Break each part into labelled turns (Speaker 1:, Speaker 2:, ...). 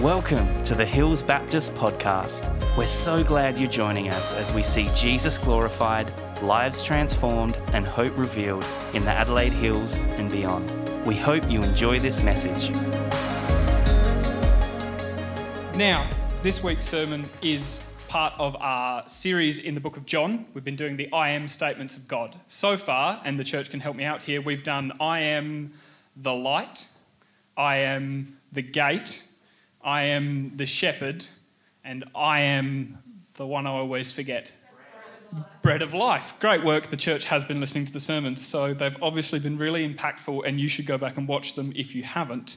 Speaker 1: Welcome to the Hills Baptist Podcast. We're so glad you're joining us as we see Jesus glorified, lives transformed, and hope revealed in the Adelaide Hills and beyond. We hope you enjoy this message.
Speaker 2: Now, this week's sermon is part of our series in the book of John. We've been doing the I am statements of God. So far, and the church can help me out here, we've done I am the light, I am the gate, I am the shepherd, and I am the one I always forget. Bread of life. Great work. The church has been listening to the sermons, so they've obviously been really impactful, and you should go back and watch them if you haven't.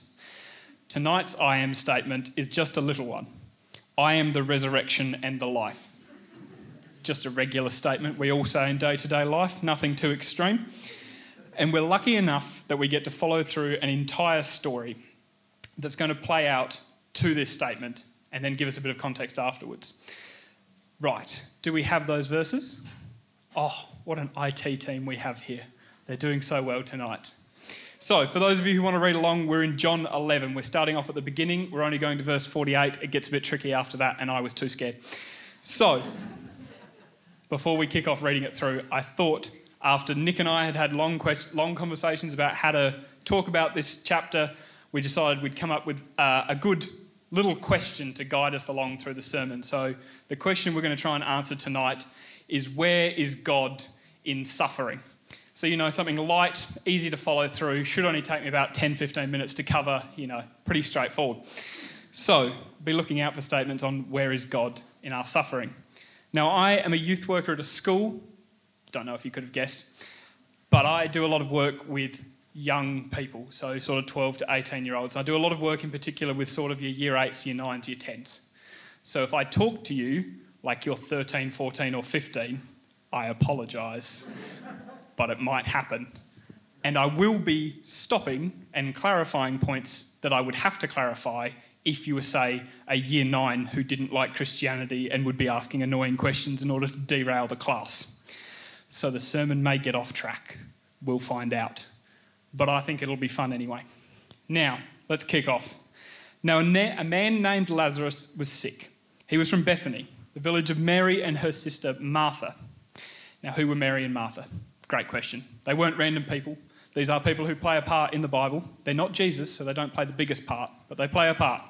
Speaker 2: Tonight's I am statement is just a little one I am the resurrection and the life. Just a regular statement we all say in day to day life, nothing too extreme. And we're lucky enough that we get to follow through an entire story that's going to play out to this statement and then give us a bit of context afterwards. Right, do we have those verses? Oh, what an IT team we have here. They're doing so well tonight. So, for those of you who want to read along, we're in John 11. We're starting off at the beginning. We're only going to verse 48. It gets a bit tricky after that, and I was too scared. So, before we kick off reading it through, I thought after Nick and I had had long, quest- long conversations about how to talk about this chapter, we decided we'd come up with uh, a good little question to guide us along through the sermon. So, the question we're going to try and answer tonight is Where is God in suffering? So, you know, something light, easy to follow through, should only take me about 10 15 minutes to cover, you know, pretty straightforward. So, be looking out for statements on where is God in our suffering. Now, I am a youth worker at a school. Don't know if you could have guessed. But I do a lot of work with young people, so sort of 12 to 18 year olds. I do a lot of work in particular with sort of your year 8s, year 9s, year 10s. So if I talk to you like you're 13, 14, or 15, I apologise but it might happen. And I will be stopping and clarifying points that I would have to clarify if you were, say, a year nine who didn't like Christianity and would be asking annoying questions in order to derail the class. So the sermon may get off track. We'll find out. But I think it'll be fun anyway. Now, let's kick off. Now, a man named Lazarus was sick. He was from Bethany, the village of Mary and her sister Martha. Now, who were Mary and Martha? Great question. They weren't random people. These are people who play a part in the Bible. They're not Jesus, so they don't play the biggest part, but they play a part.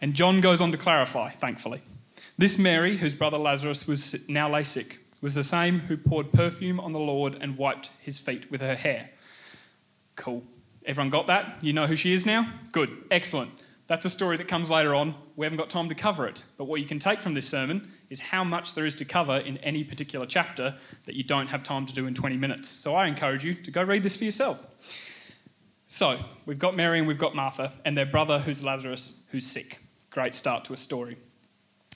Speaker 2: And John goes on to clarify, thankfully. This Mary, whose brother Lazarus was now lay sick, was the same who poured perfume on the Lord and wiped his feet with her hair. Cool. Everyone got that? You know who she is now? Good. Excellent. That's a story that comes later on. We haven't got time to cover it. But what you can take from this sermon is how much there is to cover in any particular chapter that you don't have time to do in 20 minutes. So I encourage you to go read this for yourself. So we've got Mary and we've got Martha and their brother, who's Lazarus, who's sick. Great start to a story.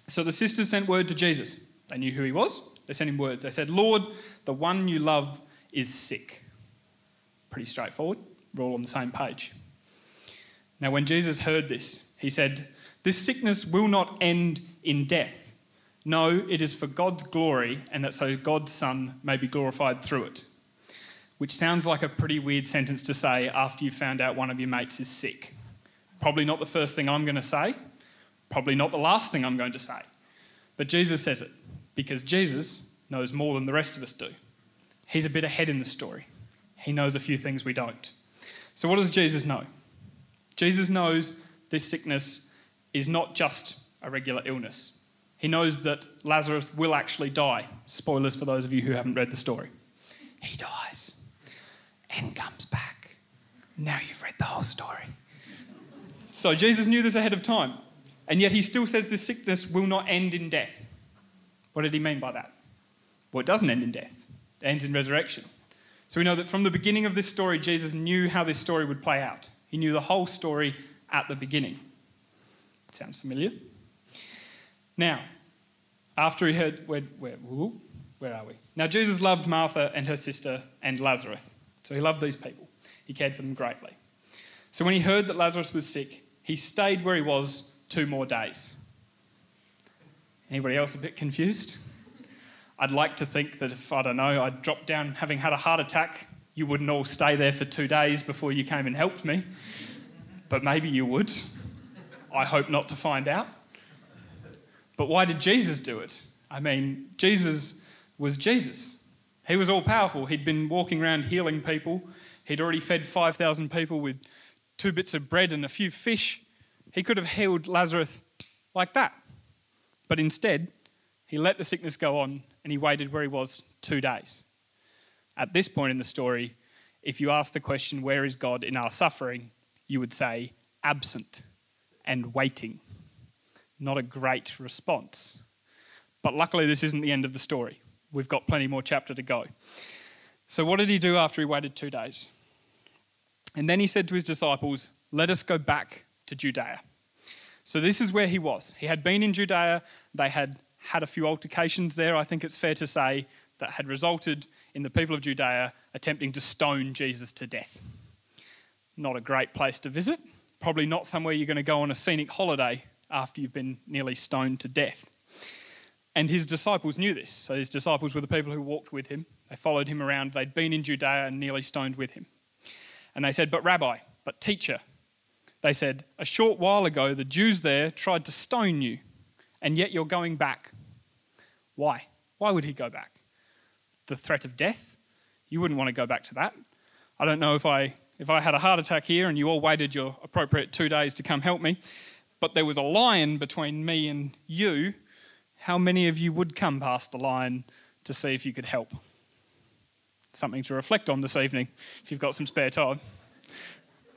Speaker 2: So the sisters sent word to Jesus. They knew who he was. They sent him words. They said, Lord, the one you love is sick. Pretty straightforward. We're all on the same page. Now, when Jesus heard this, he said, This sickness will not end in death no, it is for God's glory, and that so God's Son may be glorified through it. Which sounds like a pretty weird sentence to say after you've found out one of your mates is sick. Probably not the first thing I'm going to say, probably not the last thing I'm going to say. But Jesus says it because Jesus knows more than the rest of us do. He's a bit ahead in the story, he knows a few things we don't. So, what does Jesus know? Jesus knows this sickness is not just a regular illness. He knows that Lazarus will actually die. Spoilers for those of you who haven't read the story. He dies and comes back. Now you've read the whole story. So Jesus knew this ahead of time, and yet he still says this sickness will not end in death. What did he mean by that? Well, it doesn't end in death, it ends in resurrection. So we know that from the beginning of this story, Jesus knew how this story would play out. He knew the whole story at the beginning. Sounds familiar? Now, after he heard, where, where, where are we? Now, Jesus loved Martha and her sister and Lazarus. So he loved these people. He cared for them greatly. So when he heard that Lazarus was sick, he stayed where he was two more days. Anybody else a bit confused? I'd like to think that if, I don't know, I'd dropped down having had a heart attack, you wouldn't all stay there for two days before you came and helped me. But maybe you would. I hope not to find out. But why did Jesus do it? I mean, Jesus was Jesus. He was all powerful. He'd been walking around healing people. He'd already fed 5,000 people with two bits of bread and a few fish. He could have healed Lazarus like that. But instead, he let the sickness go on and he waited where he was two days. At this point in the story, if you ask the question, Where is God in our suffering? you would say, Absent and waiting. Not a great response. But luckily, this isn't the end of the story. We've got plenty more chapter to go. So, what did he do after he waited two days? And then he said to his disciples, Let us go back to Judea. So, this is where he was. He had been in Judea. They had had a few altercations there, I think it's fair to say, that had resulted in the people of Judea attempting to stone Jesus to death. Not a great place to visit. Probably not somewhere you're going to go on a scenic holiday after you've been nearly stoned to death. And his disciples knew this. So his disciples were the people who walked with him. They followed him around. They'd been in Judea and nearly stoned with him. And they said, But Rabbi, but teacher, they said, A short while ago, the Jews there tried to stone you, and yet you're going back. Why? Why would he go back? The threat of death? You wouldn't want to go back to that. I don't know if I, if I had a heart attack here and you all waited your appropriate two days to come help me, but there was a lion between me and you. How many of you would come past the lion to see if you could help? Something to reflect on this evening if you've got some spare time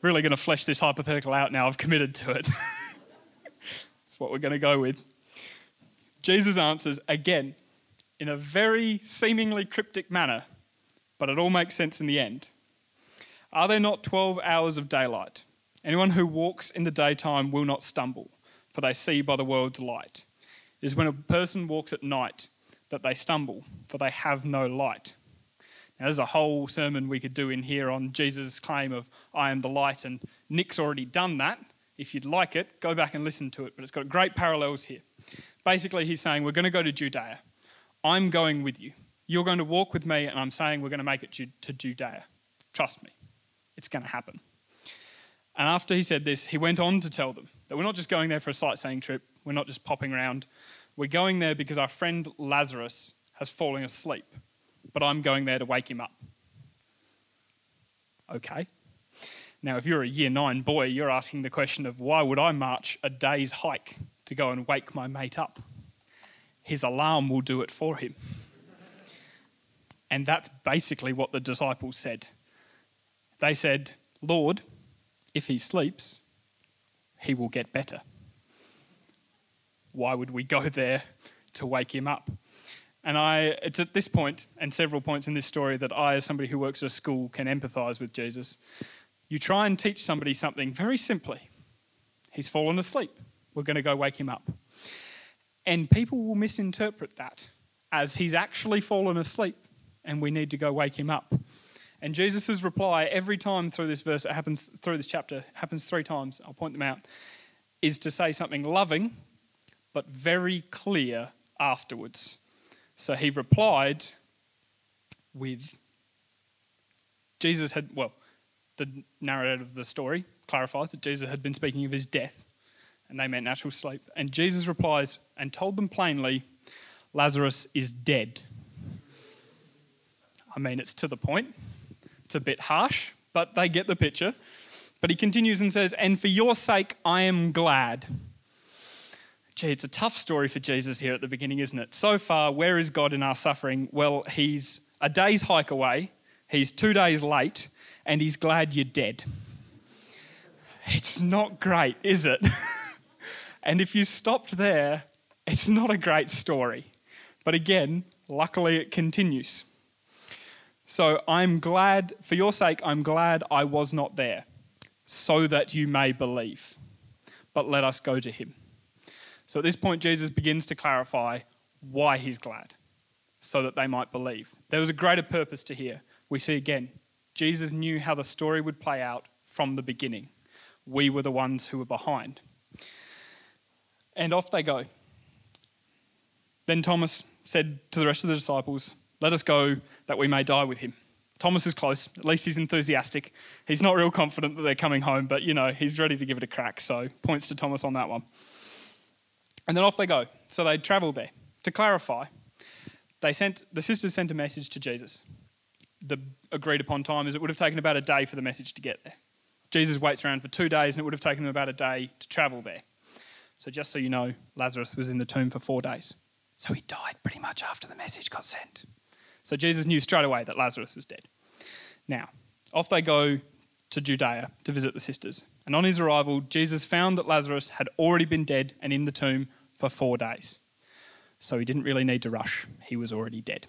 Speaker 2: really going to flesh this hypothetical out now. I've committed to it. That's what we're going to go with. Jesus answers again in a very seemingly cryptic manner, but it all makes sense in the end. Are there not 12 hours of daylight? Anyone who walks in the daytime will not stumble, for they see by the world's light. It is when a person walks at night that they stumble, for they have no light. Now, there's a whole sermon we could do in here on Jesus' claim of, I am the light, and Nick's already done that. If you'd like it, go back and listen to it, but it's got great parallels here. Basically, he's saying, We're going to go to Judea. I'm going with you. You're going to walk with me, and I'm saying we're going to make it to Judea. Trust me, it's going to happen. And after he said this, he went on to tell them that we're not just going there for a sightseeing trip, we're not just popping around. We're going there because our friend Lazarus has fallen asleep but I'm going there to wake him up. Okay. Now, if you're a year nine boy, you're asking the question of why would I march a day's hike to go and wake my mate up? His alarm will do it for him. And that's basically what the disciples said. They said, Lord, if he sleeps, he will get better. Why would we go there to wake him up? And I, it's at this point and several points in this story that I, as somebody who works at a school, can empathize with Jesus. You try and teach somebody something very simply. He's fallen asleep. We're going to go wake him up. And people will misinterpret that as he's actually fallen asleep and we need to go wake him up. And Jesus' reply every time through this verse, it happens through this chapter, happens three times, I'll point them out, is to say something loving but very clear afterwards. So he replied with Jesus had, well, the narrator of the story clarifies that Jesus had been speaking of his death, and they meant natural sleep. And Jesus replies and told them plainly, Lazarus is dead. I mean, it's to the point. It's a bit harsh, but they get the picture. But he continues and says, And for your sake I am glad Gee, it's a tough story for Jesus here at the beginning, isn't it? So far, where is God in our suffering? Well, he's a day's hike away, he's two days late, and he's glad you're dead. It's not great, is it? and if you stopped there, it's not a great story. But again, luckily it continues. So I'm glad, for your sake, I'm glad I was not there, so that you may believe. But let us go to him. So at this point, Jesus begins to clarify why he's glad, so that they might believe. There was a greater purpose to here. We see again, Jesus knew how the story would play out from the beginning. We were the ones who were behind. And off they go. Then Thomas said to the rest of the disciples, Let us go that we may die with him. Thomas is close. At least he's enthusiastic. He's not real confident that they're coming home, but you know, he's ready to give it a crack. So points to Thomas on that one. And then off they go. So they travel there. To clarify, they sent the sisters sent a message to Jesus. The agreed upon time is it would have taken about a day for the message to get there. Jesus waits around for two days and it would have taken them about a day to travel there. So just so you know, Lazarus was in the tomb for four days. So he died pretty much after the message got sent. So Jesus knew straight away that Lazarus was dead. Now, off they go to Judea to visit the sisters. And on his arrival, Jesus found that Lazarus had already been dead and in the tomb for four days. So he didn't really need to rush, he was already dead.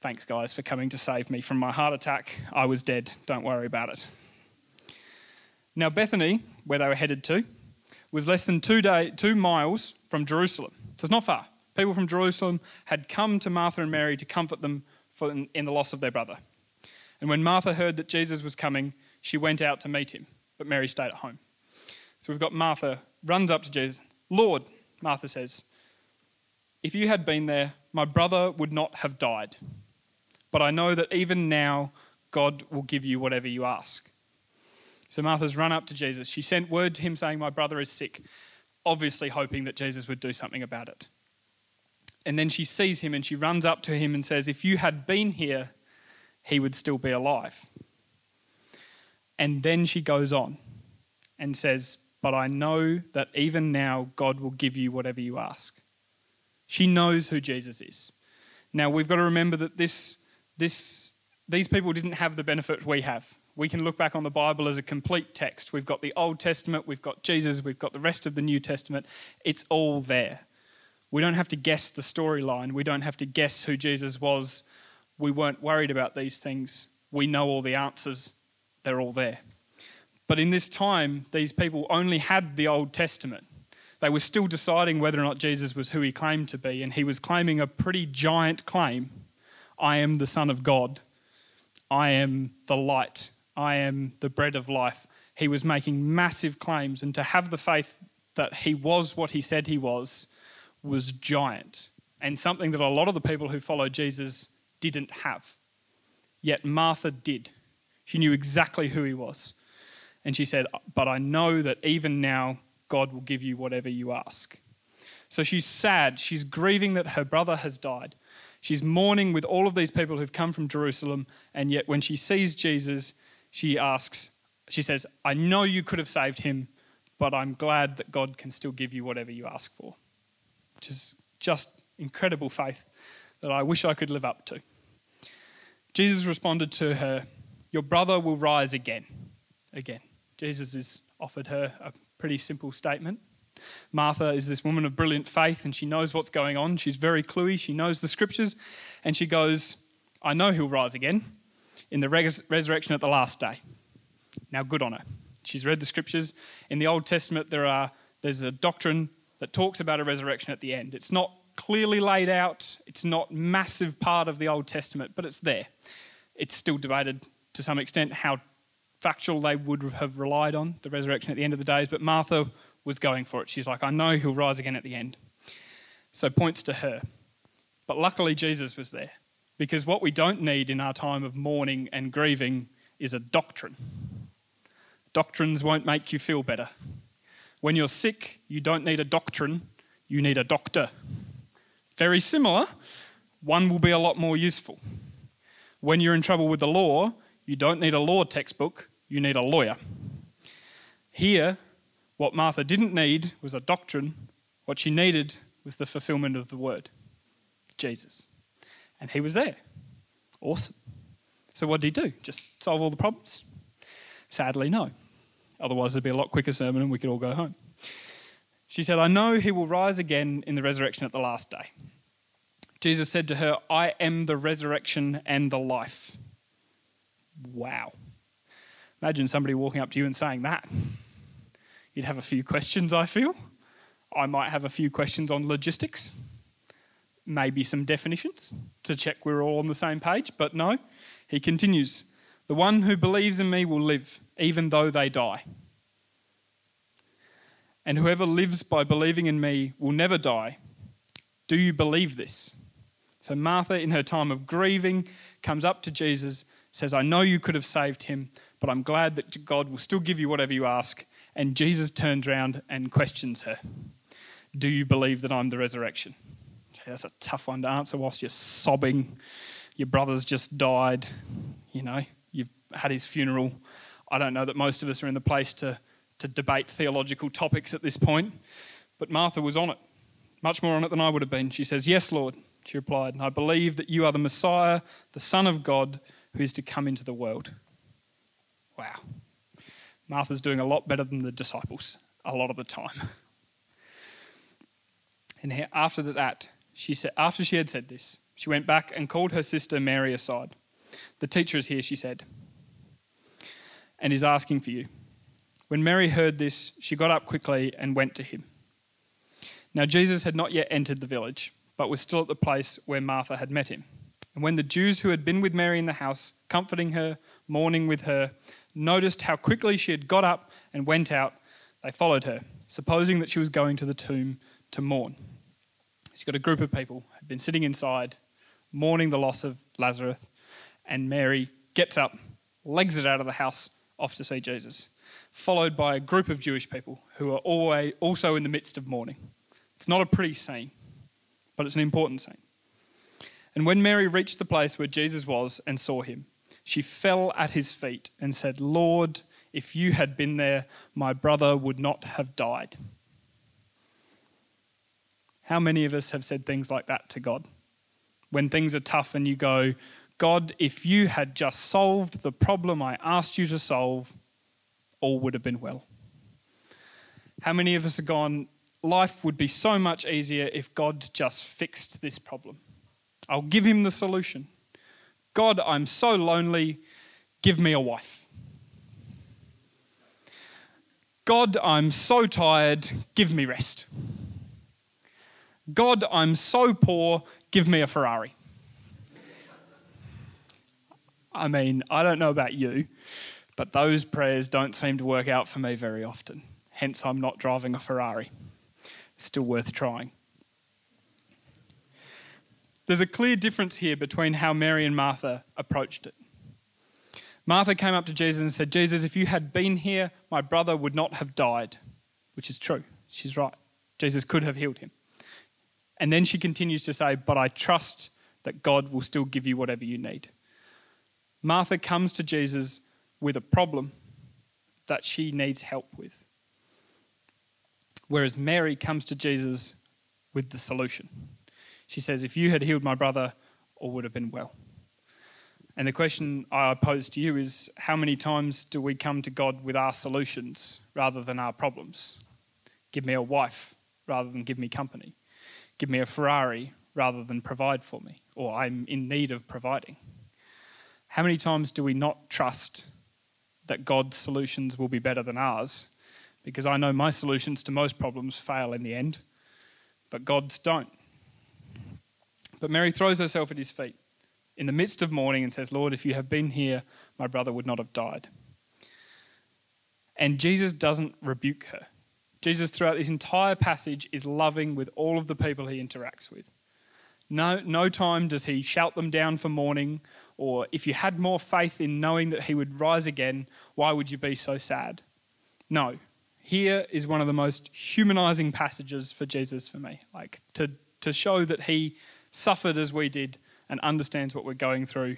Speaker 2: Thanks, guys, for coming to save me from my heart attack. I was dead. Don't worry about it. Now, Bethany, where they were headed to, was less than two, day, two miles from Jerusalem. So it's not far. People from Jerusalem had come to Martha and Mary to comfort them for, in, in the loss of their brother. And when Martha heard that Jesus was coming, she went out to meet him, but Mary stayed at home. So we've got Martha runs up to Jesus. Lord, Martha says, if you had been there, my brother would not have died. But I know that even now, God will give you whatever you ask. So Martha's run up to Jesus. She sent word to him saying, My brother is sick, obviously hoping that Jesus would do something about it. And then she sees him and she runs up to him and says, If you had been here, he would still be alive. And then she goes on and says, But I know that even now God will give you whatever you ask. She knows who Jesus is. Now we've got to remember that this, this, these people didn't have the benefit we have. We can look back on the Bible as a complete text. We've got the Old Testament, we've got Jesus, we've got the rest of the New Testament. It's all there. We don't have to guess the storyline. We don't have to guess who Jesus was. We weren't worried about these things. We know all the answers, they're all there. But in this time, these people only had the Old Testament. They were still deciding whether or not Jesus was who he claimed to be, and he was claiming a pretty giant claim I am the Son of God, I am the light, I am the bread of life. He was making massive claims, and to have the faith that he was what he said he was was giant, and something that a lot of the people who followed Jesus didn't have. Yet Martha did. She knew exactly who he was. And she said, But I know that even now, God will give you whatever you ask. So she's sad. She's grieving that her brother has died. She's mourning with all of these people who've come from Jerusalem. And yet, when she sees Jesus, she asks, She says, I know you could have saved him, but I'm glad that God can still give you whatever you ask for. Which is just incredible faith that I wish I could live up to. Jesus responded to her, Your brother will rise again. Again. Jesus has offered her a pretty simple statement. Martha is this woman of brilliant faith and she knows what's going on. She's very cluey. She knows the scriptures. And she goes, I know he'll rise again in the res- resurrection at the last day. Now, good on her. She's read the scriptures. In the Old Testament, there are, there's a doctrine that talks about a resurrection at the end. It's not clearly laid out, it's not massive part of the Old Testament, but it's there. It's still debated to some extent how factual they would have relied on the resurrection at the end of the days, but Martha was going for it. She's like, I know he'll rise again at the end. So points to her. But luckily, Jesus was there because what we don't need in our time of mourning and grieving is a doctrine. Doctrines won't make you feel better. When you're sick, you don't need a doctrine, you need a doctor. Very similar, one will be a lot more useful. When you're in trouble with the law, you don't need a law textbook, you need a lawyer. Here, what Martha didn't need was a doctrine, what she needed was the fulfillment of the word Jesus. And he was there. Awesome. So, what did he do? Just solve all the problems? Sadly, no. Otherwise, it'd be a lot quicker sermon and we could all go home. She said, I know he will rise again in the resurrection at the last day. Jesus said to her, I am the resurrection and the life. Wow. Imagine somebody walking up to you and saying that. You'd have a few questions, I feel. I might have a few questions on logistics, maybe some definitions to check we're all on the same page, but no. He continues The one who believes in me will live, even though they die. And whoever lives by believing in me will never die. Do you believe this? So Martha, in her time of grieving, comes up to Jesus says, I know you could have saved him, but I'm glad that God will still give you whatever you ask. And Jesus turns around and questions her Do you believe that I'm the resurrection? That's a tough one to answer whilst you're sobbing. Your brother's just died. You know, you've had his funeral. I don't know that most of us are in the place to, to debate theological topics at this point, but Martha was on it, much more on it than I would have been. She says, Yes, Lord, she replied, and I believe that you are the Messiah, the Son of God, who is to come into the world. Wow. Martha's doing a lot better than the disciples a lot of the time. And after that, she said, after she had said this, she went back and called her sister Mary aside. The teacher is here, she said, and is asking for you. When Mary heard this, she got up quickly and went to him. Now, Jesus had not yet entered the village, but was still at the place where Martha had met him. And when the Jews who had been with Mary in the house, comforting her, mourning with her, noticed how quickly she had got up and went out, they followed her, supposing that she was going to the tomb to mourn. She's got a group of people who've been sitting inside, mourning the loss of Lazarus, and Mary gets up, legs it out of the house, off to see Jesus, followed by a group of Jewish people who are always also in the midst of mourning. It's not a pretty scene, but it's an important scene. And when Mary reached the place where Jesus was and saw him, she fell at his feet and said, Lord, if you had been there, my brother would not have died. How many of us have said things like that to God? When things are tough and you go, God, if you had just solved the problem I asked you to solve, all would have been well. How many of us have gone, life would be so much easier if God just fixed this problem? I'll give him the solution. God, I'm so lonely, give me a wife. God, I'm so tired, give me rest. God, I'm so poor, give me a Ferrari. I mean, I don't know about you, but those prayers don't seem to work out for me very often. Hence, I'm not driving a Ferrari. Still worth trying. There's a clear difference here between how Mary and Martha approached it. Martha came up to Jesus and said, Jesus, if you had been here, my brother would not have died, which is true. She's right. Jesus could have healed him. And then she continues to say, But I trust that God will still give you whatever you need. Martha comes to Jesus with a problem that she needs help with, whereas Mary comes to Jesus with the solution. She says, If you had healed my brother, all would have been well. And the question I pose to you is how many times do we come to God with our solutions rather than our problems? Give me a wife rather than give me company. Give me a Ferrari rather than provide for me, or I'm in need of providing. How many times do we not trust that God's solutions will be better than ours? Because I know my solutions to most problems fail in the end, but God's don't. But Mary throws herself at his feet in the midst of mourning and says, Lord, if you had been here, my brother would not have died. And Jesus doesn't rebuke her. Jesus, throughout this entire passage, is loving with all of the people he interacts with. No, no time does he shout them down for mourning or if you had more faith in knowing that he would rise again, why would you be so sad? No. Here is one of the most humanizing passages for Jesus for me. Like to, to show that he suffered as we did and understands what we're going through.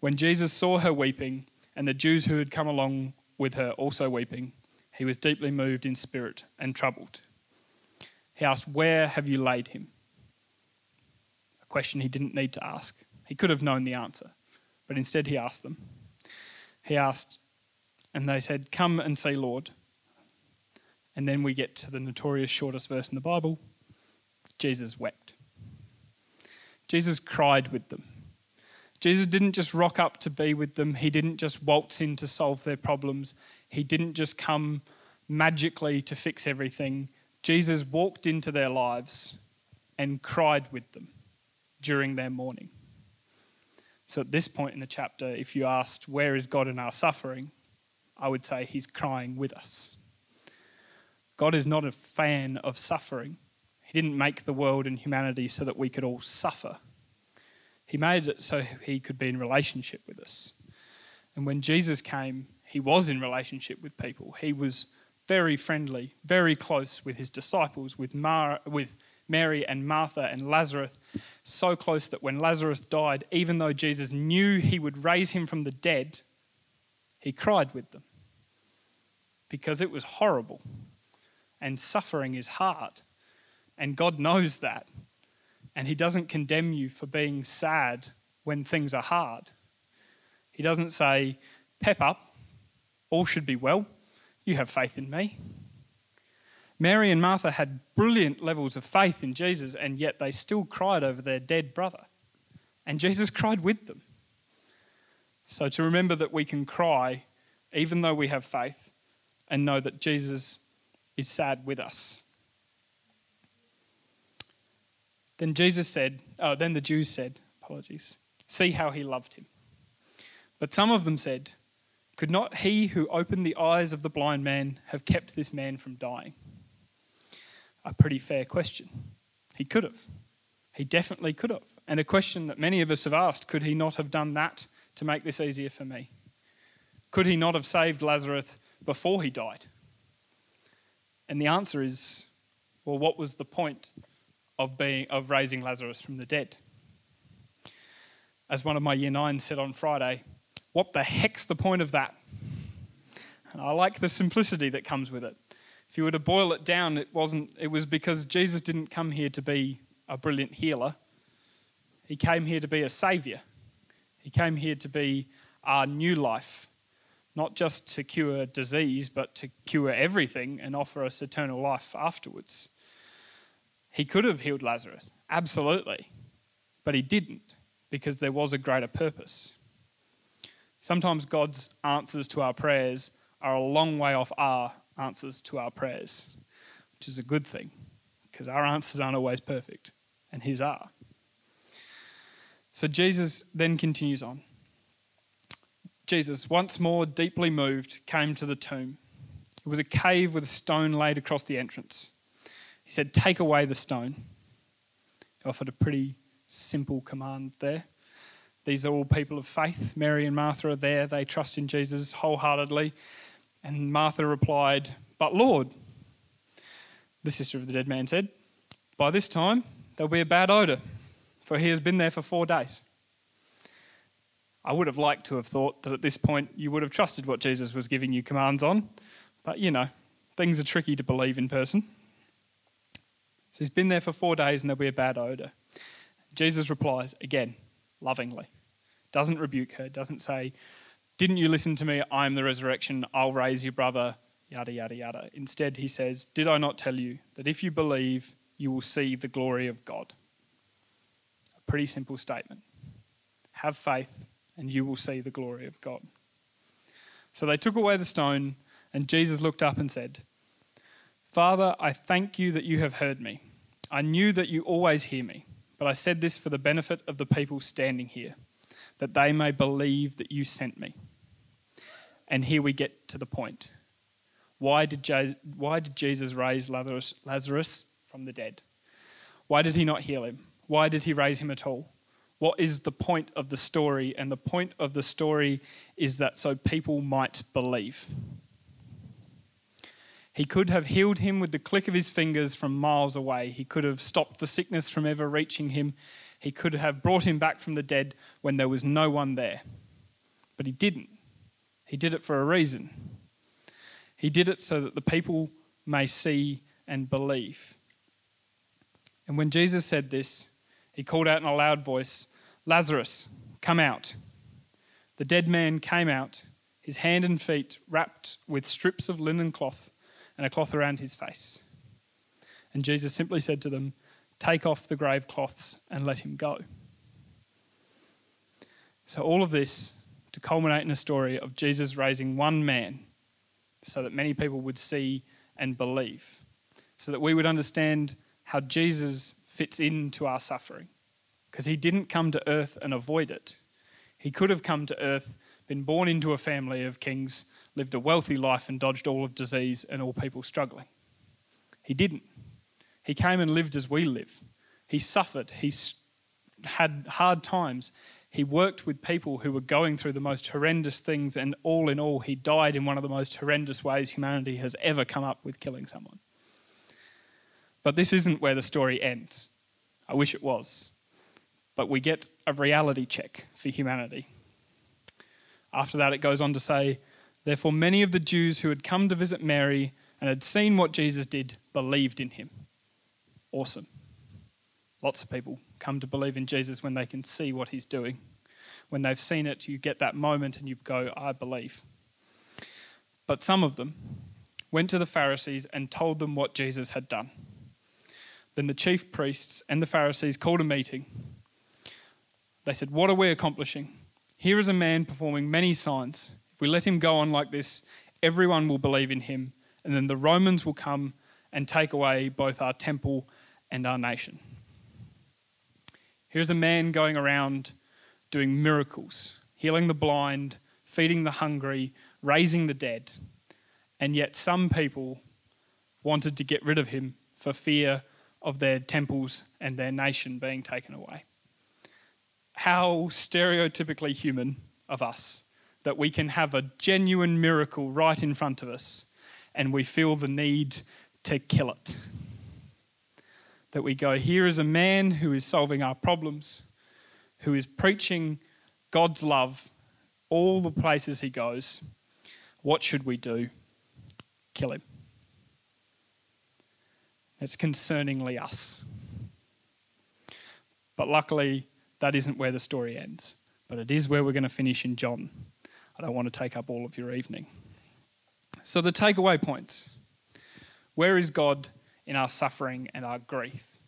Speaker 2: When Jesus saw her weeping and the Jews who had come along with her also weeping, he was deeply moved in spirit and troubled. He asked, Where have you laid him? A question he didn't need to ask. He could have known the answer, but instead he asked them. He asked, and they said, Come and see Lord. And then we get to the notorious shortest verse in the Bible Jesus wept. Jesus cried with them. Jesus didn't just rock up to be with them, he didn't just waltz in to solve their problems, he didn't just come magically to fix everything. Jesus walked into their lives and cried with them during their mourning. So at this point in the chapter, if you asked, Where is God in our suffering? I would say He's crying with us. God is not a fan of suffering. He didn't make the world and humanity so that we could all suffer. He made it so He could be in relationship with us. And when Jesus came, he was in relationship with people. He was very friendly, very close with his disciples, with, Mar- with Mary and Martha and Lazarus, so close that when Lazarus died, even though Jesus knew he would raise him from the dead, he cried with them because it was horrible and suffering is hard. And God knows that. And He doesn't condemn you for being sad when things are hard. He doesn't say, Pep up, all should be well, you have faith in me. Mary and Martha had brilliant levels of faith in Jesus, and yet they still cried over their dead brother. And Jesus cried with them. So to remember that we can cry even though we have faith and know that Jesus is sad with us. Then Jesus said, oh, then the Jews said, apologies, see how he loved him. But some of them said, could not he who opened the eyes of the blind man have kept this man from dying? A pretty fair question. He could have. He definitely could have. And a question that many of us have asked could he not have done that to make this easier for me? Could he not have saved Lazarus before he died? And the answer is well, what was the point of, being, of raising Lazarus from the dead? As one of my year nines said on Friday, what the heck's the point of that? And I like the simplicity that comes with it. If you were to boil it down, it wasn't it was because Jesus didn't come here to be a brilliant healer. He came here to be a savior. He came here to be our new life, not just to cure disease, but to cure everything and offer us eternal life afterwards. He could have healed Lazarus, absolutely, but he didn't because there was a greater purpose. Sometimes God's answers to our prayers are a long way off our answers to our prayers, which is a good thing because our answers aren't always perfect, and His are. So Jesus then continues on. Jesus, once more deeply moved, came to the tomb. It was a cave with a stone laid across the entrance. He said, Take away the stone. He offered a pretty simple command there. These are all people of faith. Mary and Martha are there. They trust in Jesus wholeheartedly. And Martha replied, But Lord, the sister of the dead man said, By this time there'll be a bad odour, for he has been there for four days. I would have liked to have thought that at this point you would have trusted what Jesus was giving you commands on, but you know, things are tricky to believe in person. So he's been there for four days and there'll be a bad odour. Jesus replies, again, lovingly. Doesn't rebuke her, doesn't say, Didn't you listen to me? I am the resurrection. I'll raise your brother, yada, yada, yada. Instead, he says, Did I not tell you that if you believe, you will see the glory of God? A pretty simple statement. Have faith, and you will see the glory of God. So they took away the stone, and Jesus looked up and said, Father, I thank you that you have heard me. I knew that you always hear me. But I said this for the benefit of the people standing here, that they may believe that you sent me. And here we get to the point. Why did, Je- why did Jesus raise Lazarus, Lazarus from the dead? Why did he not heal him? Why did he raise him at all? What is the point of the story? And the point of the story is that so people might believe. He could have healed him with the click of his fingers from miles away. He could have stopped the sickness from ever reaching him. He could have brought him back from the dead when there was no one there. But he didn't. He did it for a reason. He did it so that the people may see and believe. And when Jesus said this, he called out in a loud voice, Lazarus, come out. The dead man came out, his hand and feet wrapped with strips of linen cloth and a cloth around his face. And Jesus simply said to them, Take off the grave cloths and let him go. So, all of this to culminate in a story of Jesus raising one man so that many people would see and believe, so that we would understand how Jesus fits into our suffering. Because he didn't come to earth and avoid it. He could have come to earth, been born into a family of kings, lived a wealthy life and dodged all of disease and all people struggling. He didn't. He came and lived as we live. He suffered. He had hard times. He worked with people who were going through the most horrendous things, and all in all, he died in one of the most horrendous ways humanity has ever come up with killing someone. But this isn't where the story ends. I wish it was. But we get a reality check for humanity. After that, it goes on to say, Therefore, many of the Jews who had come to visit Mary and had seen what Jesus did believed in him. Awesome. Lots of people come to believe in Jesus when they can see what he's doing. When they've seen it, you get that moment and you go, I believe. But some of them went to the Pharisees and told them what Jesus had done. Then the chief priests and the Pharisees called a meeting. They said, What are we accomplishing? Here is a man performing many signs. If we let him go on like this, everyone will believe in him, and then the Romans will come and take away both our temple and our nation. Here's a man going around doing miracles, healing the blind, feeding the hungry, raising the dead. And yet, some people wanted to get rid of him for fear of their temples and their nation being taken away. How stereotypically human of us that we can have a genuine miracle right in front of us and we feel the need to kill it that we go, here is a man who is solving our problems, who is preaching God's love all the places he goes. What should we do? Kill him. It's concerningly us. But luckily, that isn't where the story ends. But it is where we're going to finish in John. I don't want to take up all of your evening. So, the takeaway points where is God in our suffering and our grief.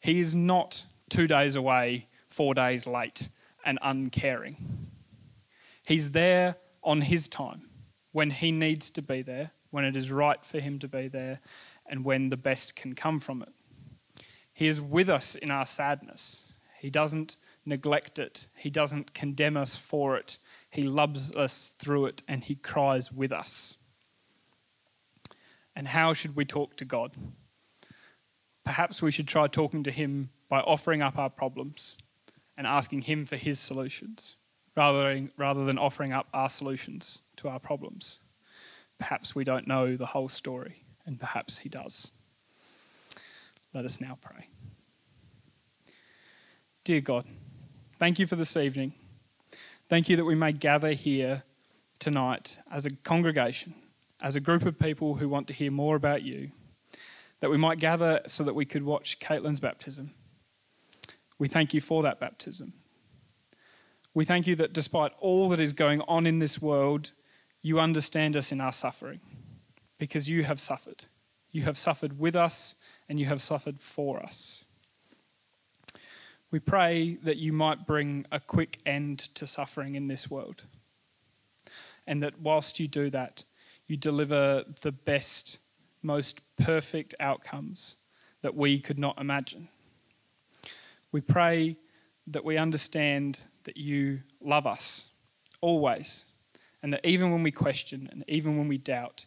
Speaker 2: He is not two days away, four days late, and uncaring. He's there on his time, when he needs to be there, when it is right for him to be there, and when the best can come from it. He is with us in our sadness. He doesn't neglect it, He doesn't condemn us for it. He loves us through it, and He cries with us. And how should we talk to God? Perhaps we should try talking to Him by offering up our problems and asking Him for His solutions rather than, rather than offering up our solutions to our problems. Perhaps we don't know the whole story, and perhaps He does. Let us now pray. Dear God, thank you for this evening. Thank you that we may gather here tonight as a congregation, as a group of people who want to hear more about you that we might gather so that we could watch Caitlin's baptism. We thank you for that baptism. We thank you that despite all that is going on in this world, you understand us in our suffering because you have suffered. You have suffered with us and you have suffered for us. We pray that you might bring a quick end to suffering in this world. And that whilst you do that, you deliver the best most perfect outcomes that we could not imagine. We pray that we understand that you love us always, and that even when we question and even when we doubt,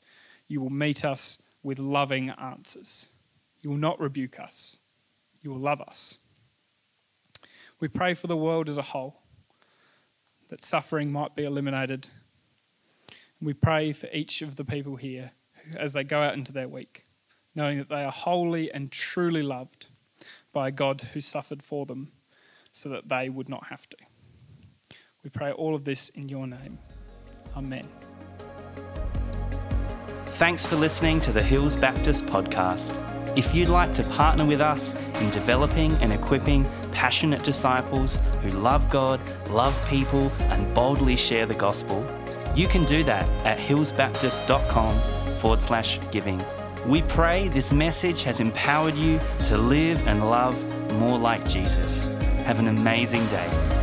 Speaker 2: you will meet us with loving answers. You will not rebuke us, you will love us. We pray for the world as a whole, that suffering might be eliminated. We pray for each of the people here as they go out into their week, knowing that they are wholly and truly loved by a God who suffered for them so that they would not have to. We pray all of this in your name. Amen.
Speaker 1: Thanks for listening to the Hills Baptist podcast. If you'd like to partner with us in developing and equipping passionate disciples who love God, love people, and boldly share the gospel, you can do that at hillsbaptist.com forward slash giving. We pray this message has empowered you to live and love more like Jesus. Have an amazing day.